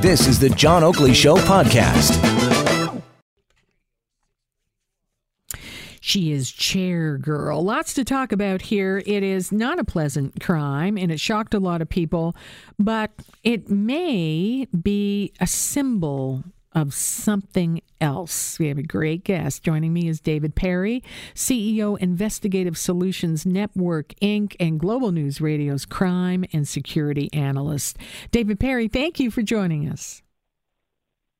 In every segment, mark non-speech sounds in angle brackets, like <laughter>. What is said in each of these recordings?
This is the John Oakley Show podcast. She is chair girl. Lots to talk about here. It is not a pleasant crime and it shocked a lot of people, but it may be a symbol of something else. We have a great guest. Joining me is David Perry, CEO, Investigative Solutions Network, Inc., and Global News Radio's crime and security analyst. David Perry, thank you for joining us.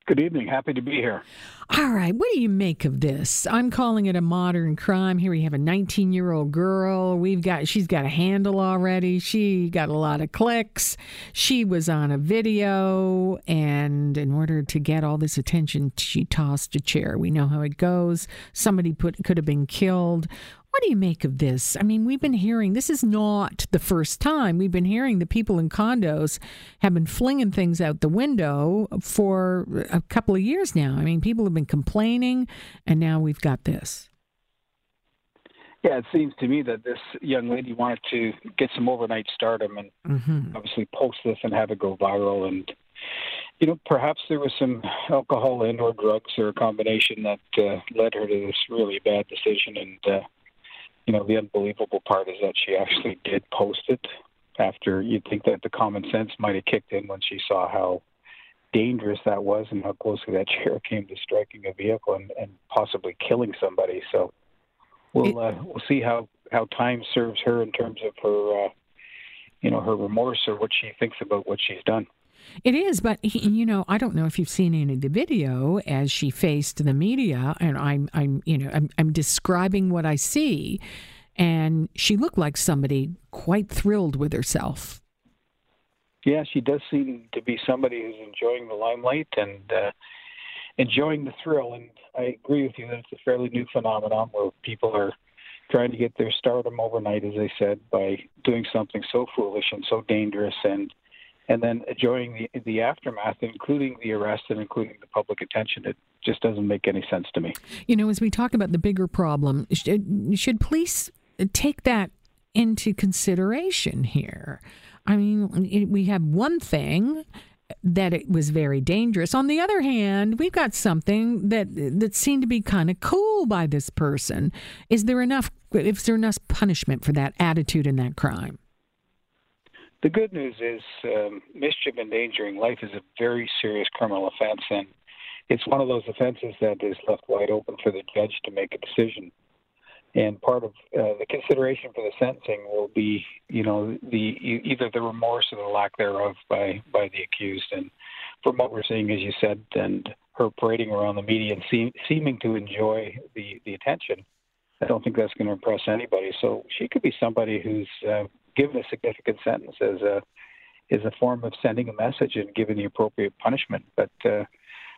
Good evening. Happy to be here. All right. What do you make of this? I'm calling it a modern crime. Here we have a 19 year old girl. We've got, she's got a handle already. She got a lot of clicks. She was on a video. And order to get all this attention, she tossed a chair. We know how it goes. Somebody put, could have been killed. What do you make of this? I mean, we've been hearing this is not the first time. We've been hearing the people in condos have been flinging things out the window for a couple of years now. I mean, people have been complaining, and now we've got this. Yeah, it seems to me that this young lady wanted to get some overnight stardom and mm-hmm. obviously post this and have it go viral. And, you know, perhaps there was some alcohol and or drugs or a combination that uh, led her to this really bad decision. And, uh, you know, the unbelievable part is that she actually did post it after you'd think that the common sense might have kicked in when she saw how dangerous that was and how closely that <laughs> chair came to striking a vehicle and, and possibly killing somebody. So we'll uh, we'll see how how time serves her in terms of her uh, you know her remorse or what she thinks about what she's done. It is, but you know, I don't know if you've seen any of the video as she faced the media, and I'm, I'm, you know, I'm, I'm describing what I see, and she looked like somebody quite thrilled with herself. Yeah, she does seem to be somebody who's enjoying the limelight and uh, enjoying the thrill. And I agree with you that it's a fairly new phenomenon where people are trying to get their stardom overnight, as I said, by doing something so foolish and so dangerous and and then enjoying the the aftermath, including the arrest and including the public attention. It just doesn't make any sense to me. You know, as we talk about the bigger problem, should, uh, should police take that into consideration here? I mean, we have one thing that it was very dangerous. On the other hand, we've got something that that seemed to be kind of cool by this person. Is there enough? Is there enough punishment for that attitude and that crime? The good news is um, mischief endangering life is a very serious criminal offense, and it's one of those offenses that is left wide open for the judge to make a decision. And part of uh, the consideration for the sentencing will be, you know, the either the remorse or the lack thereof by by the accused. And from what we're seeing, as you said, and her parading around the media and seem, seeming to enjoy the the attention, I don't think that's going to impress anybody. So she could be somebody who's uh, given a significant sentence as a is a form of sending a message and giving the appropriate punishment. But uh,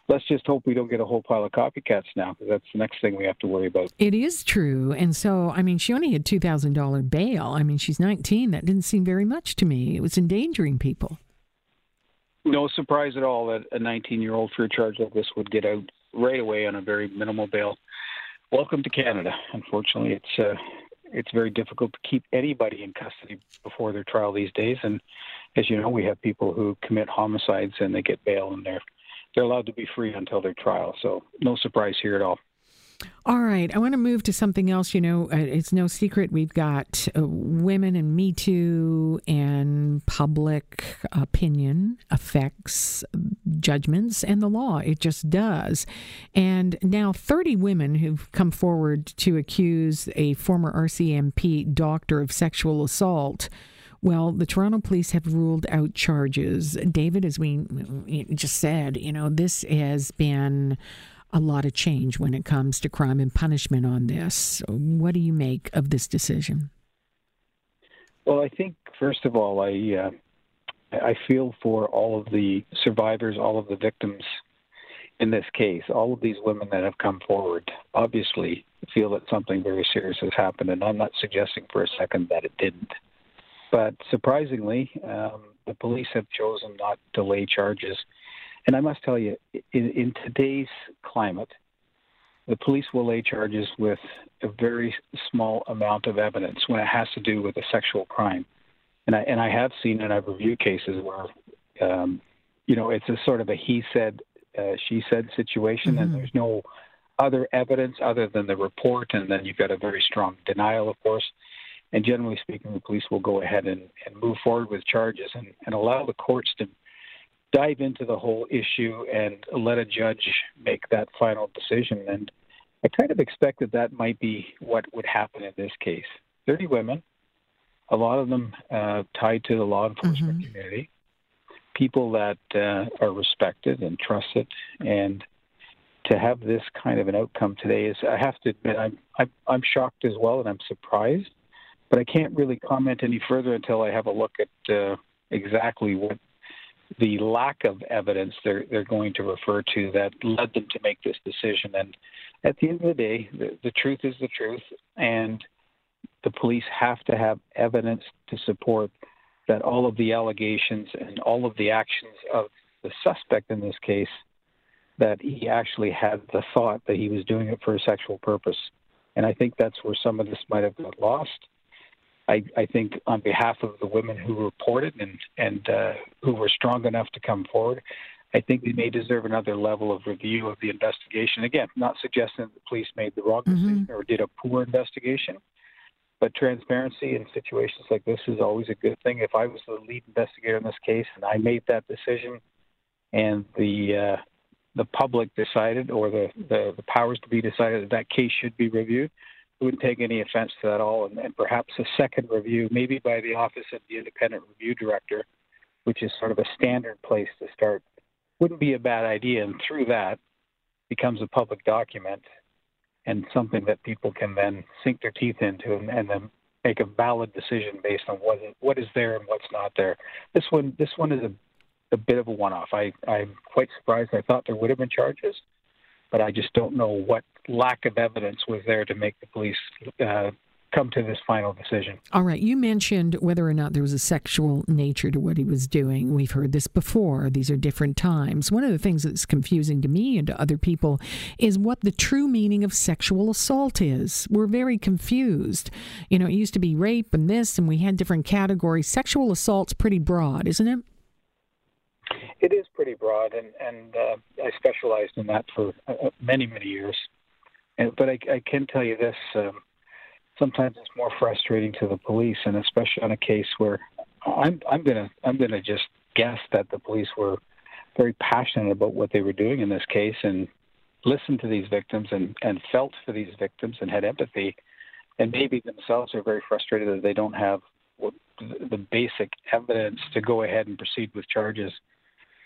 let's just hope we don't get a whole pile of copycats now, because that's the next thing we have to worry about. It is true, and so I mean, she only had two thousand dollar bail. I mean, she's nineteen. That didn't seem very much to me. It was endangering people. No surprise at all that a 19 year old for a charge like this would get out right away on a very minimal bail. Welcome to Canada. Unfortunately, it's uh, it's very difficult to keep anybody in custody before their trial these days. And as you know, we have people who commit homicides and they get bail and they're they're allowed to be free until their trial. So no surprise here at all. All right, I want to move to something else. You know, uh, it's no secret we've got uh, women and Me Too and public opinion affects judgments and the law. It just does. And now 30 women who've come forward to accuse a former RCMP doctor of sexual assault. Well, the Toronto police have ruled out charges. David, as we just said, you know, this has been a lot of change when it comes to crime and punishment on this. What do you make of this decision? Well, I think first of all, I uh, I feel for all of the survivors, all of the victims in this case. All of these women that have come forward obviously feel that something very serious has happened, and I'm not suggesting for a second that it didn't. But surprisingly, um, the police have chosen not to lay charges. And I must tell you, in, in today's climate, the police will lay charges with a very small amount of evidence when it has to do with a sexual crime. And I and I have seen and I've reviewed cases where, um, you know, it's a sort of a he said, uh, she said situation, mm-hmm. and there's no other evidence other than the report, and then you've got a very strong denial, of course. And generally speaking, the police will go ahead and, and move forward with charges and, and allow the courts to dive into the whole issue and let a judge make that final decision. And I kind of expected that might be what would happen in this case. 30 women, a lot of them uh, tied to the law enforcement mm-hmm. community, people that uh, are respected and trusted, and to have this kind of an outcome today is, I have to admit, I'm, I'm, I'm shocked as well, and I'm surprised, but I can't really comment any further until I have a look at uh, exactly what the lack of evidence they're they're going to refer to that led them to make this decision. And at the end of the day, the, the truth is the truth, and the police have to have evidence to support that all of the allegations and all of the actions of the suspect in this case that he actually had the thought that he was doing it for a sexual purpose. And I think that's where some of this might have got lost. I, I think on behalf of the women who reported and, and uh, who were strong enough to come forward, I think they may deserve another level of review of the investigation. Again, not suggesting that the police made the wrong mm-hmm. decision or did a poor investigation, but transparency in situations like this is always a good thing. If I was the lead investigator in this case and I made that decision, and the uh, the public decided, or the, the, the powers to be decided that that case should be reviewed, we wouldn't take any offense to that at all. And, and perhaps a second review, maybe by the Office of the Independent Review Director, which is sort of a standard place to start, wouldn't be a bad idea. And through that, becomes a public document and something that people can then sink their teeth into and, and then make a valid decision based on what is, what is there and what's not there. This one, this one is a a bit of a one-off. I, I'm quite surprised. I thought there would have been charges, but I just don't know what lack of evidence was there to make the police uh, come to this final decision. All right. You mentioned whether or not there was a sexual nature to what he was doing. We've heard this before. These are different times. One of the things that's confusing to me and to other people is what the true meaning of sexual assault is. We're very confused. You know, it used to be rape and this, and we had different categories. Sexual assault's pretty broad, isn't it? It is pretty broad, and and uh, I specialized in that for uh, uh, many many years. And, but I, I can tell you this: um, sometimes it's more frustrating to the police, and especially on a case where I'm I'm gonna I'm gonna just guess that the police were very passionate about what they were doing in this case and listened to these victims and and felt for these victims and had empathy, and maybe themselves are very frustrated that they don't have the basic evidence to go ahead and proceed with charges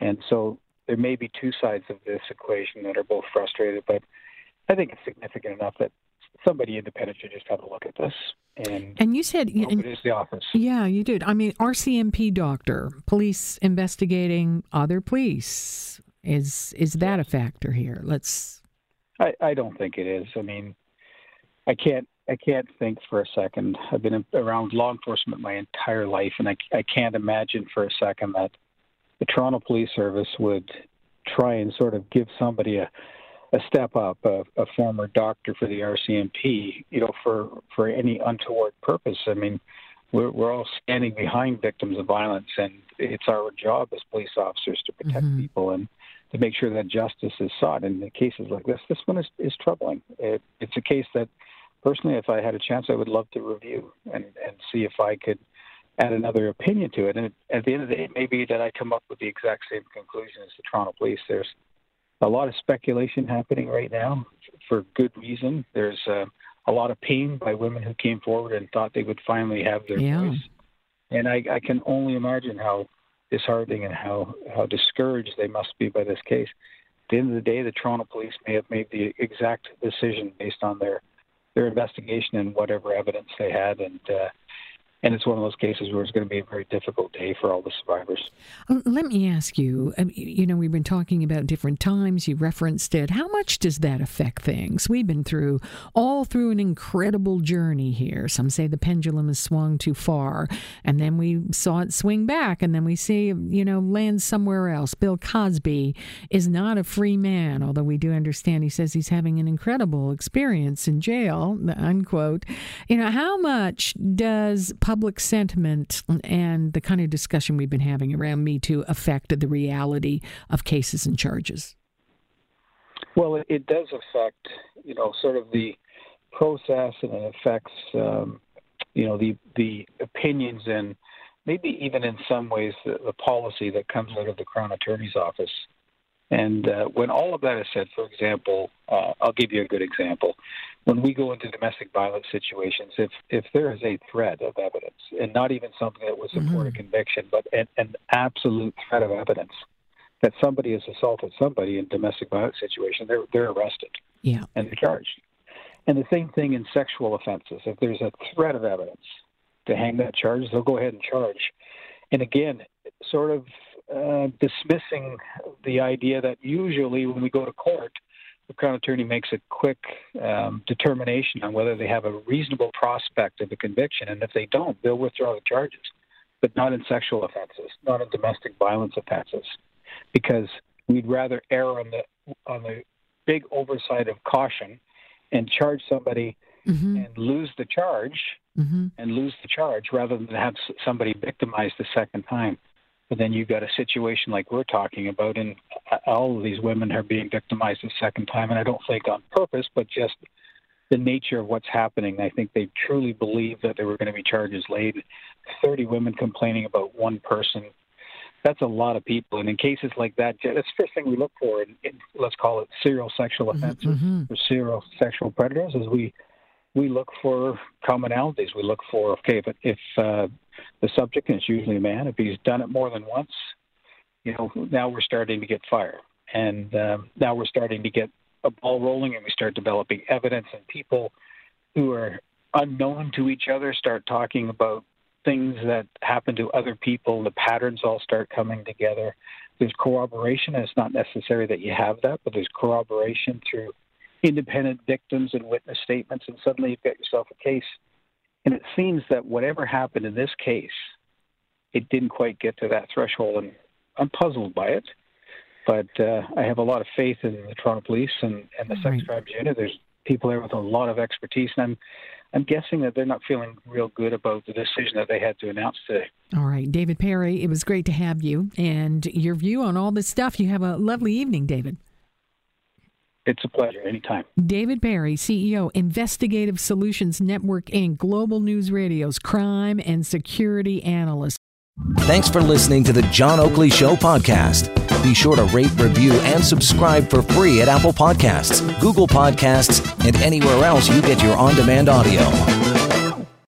and so there may be two sides of this equation that are both frustrated, but I think it's significant enough that somebody independent should just have a look at this. And, and you said and, it is the office. Yeah, you did. I mean, RCMP doctor, police investigating other police. Is is that a factor here? Let's. I, I don't think it is. I mean, I can't I can't think for a second. I've been around law enforcement my entire life, and I, I can't imagine for a second that the Toronto Police Service would try and sort of give somebody a a step up, a, a former doctor for the RCMP, you know, for for any untoward purpose. I mean, we're we're all standing behind victims of violence, and it's our job as police officers to protect mm-hmm. people and to make sure that justice is sought. And in cases like this, this one is is troubling. It, it's a case that, personally, if I had a chance, I would love to review and and see if I could add another opinion to it. And at the end of the day, it may be that I come up with the exact same conclusion as the Toronto Police. There's a lot of speculation happening right now for good reason. There's uh, a lot of pain by women who came forward and thought they would finally have their yeah. voice. And I, I can only imagine how disheartening and how, how discouraged they must be by this case. At the end of the day, the Toronto Police may have made the exact decision based on their their investigation and whatever evidence they had, and uh, and it's one of those cases where it's going to be a very difficult day for all the survivors. Uh, let me ask you you know, we've been talking about different times, you referenced it. How much does that affect things? We've been through all through an incredible journey here. Some say the pendulum has swung too far, and then we saw it swing back, and then we see, you know, land somewhere else. Bill Cosby is not a free man, although we do understand he says he's having an incredible experience in jail, unquote. You know, how much does public sentiment and the kind of discussion we've been having around Me Too affect the reality of cases and charges? Well, it, does affect, you know, sort of the process, and it affects, um, you know, the the opinions and maybe even in some ways the, the policy that comes out of the Crown Attorney's office. And uh, when all of that is said, for example, uh, I'll give you a good example. When we go into domestic violence situations, if if there is a threat of evidence, and not even something that would support mm-hmm. a conviction, but an, an absolute threat of evidence that somebody has assaulted somebody in domestic violence situation, they're they're arrested. Yeah. And they're charged. And the same thing in sexual offenses. If there's a threat of evidence to hang that charge, they'll go ahead and charge. And again, sort of uh, dismissing the idea that usually when we go to court, the crown attorney makes a quick um, determination on whether they have a reasonable prospect of a conviction, and if they don't, they'll withdraw the charges. But not in sexual offenses, not in domestic violence offenses, because we'd rather err on the on the big oversight of caution and charge somebody mm-hmm. and lose the charge mm-hmm. and lose the charge rather than have somebody victimized the second time. But then you've got a situation like we're talking about, and all of these women are being victimized a second time, and I don't think on purpose, but just the nature of what's happening. I think they truly believe that there were going to be charges laid. 30 women complaining about one person. That's a lot of people. And in cases like that, that's the first thing we look for in, in let's call it serial sexual mm-hmm, offenses mm-hmm. or serial sexual predators is we we look for commonalities. We look for okay, but if uh, the subject, and it's usually a man, if he's done it more than once, you know, now we're starting to get fire, and um, now we're starting to get a ball rolling, and we start developing evidence, and people who are unknown to each other start talking about things that happen to other people. The patterns all start coming together. There's corroboration, and it's not necessary that you have that, but there's corroboration through independent victims and witness statements, and suddenly you've got yourself a case. And it seems that whatever happened in this case, it didn't quite get to that threshold, and I'm puzzled by it. But uh, I have a lot of faith in the Toronto Police and, and the right. Sex Crimes Unit. There's people there with a lot of expertise, and I'm I'm guessing that they're not feeling real good about the decision that they had to announce today. All right, David Perry, it was great to have you and your view on all this stuff. You have a lovely evening, David. It's a pleasure. Anytime. David Perry, CEO, Investigative Solutions Network and Global News Radio's crime and security analyst. Thanks for listening to the John Oakley Show podcast. Be sure to rate, review, and subscribe for free at Apple Podcasts, Google Podcasts, and anywhere else you get your on demand audio.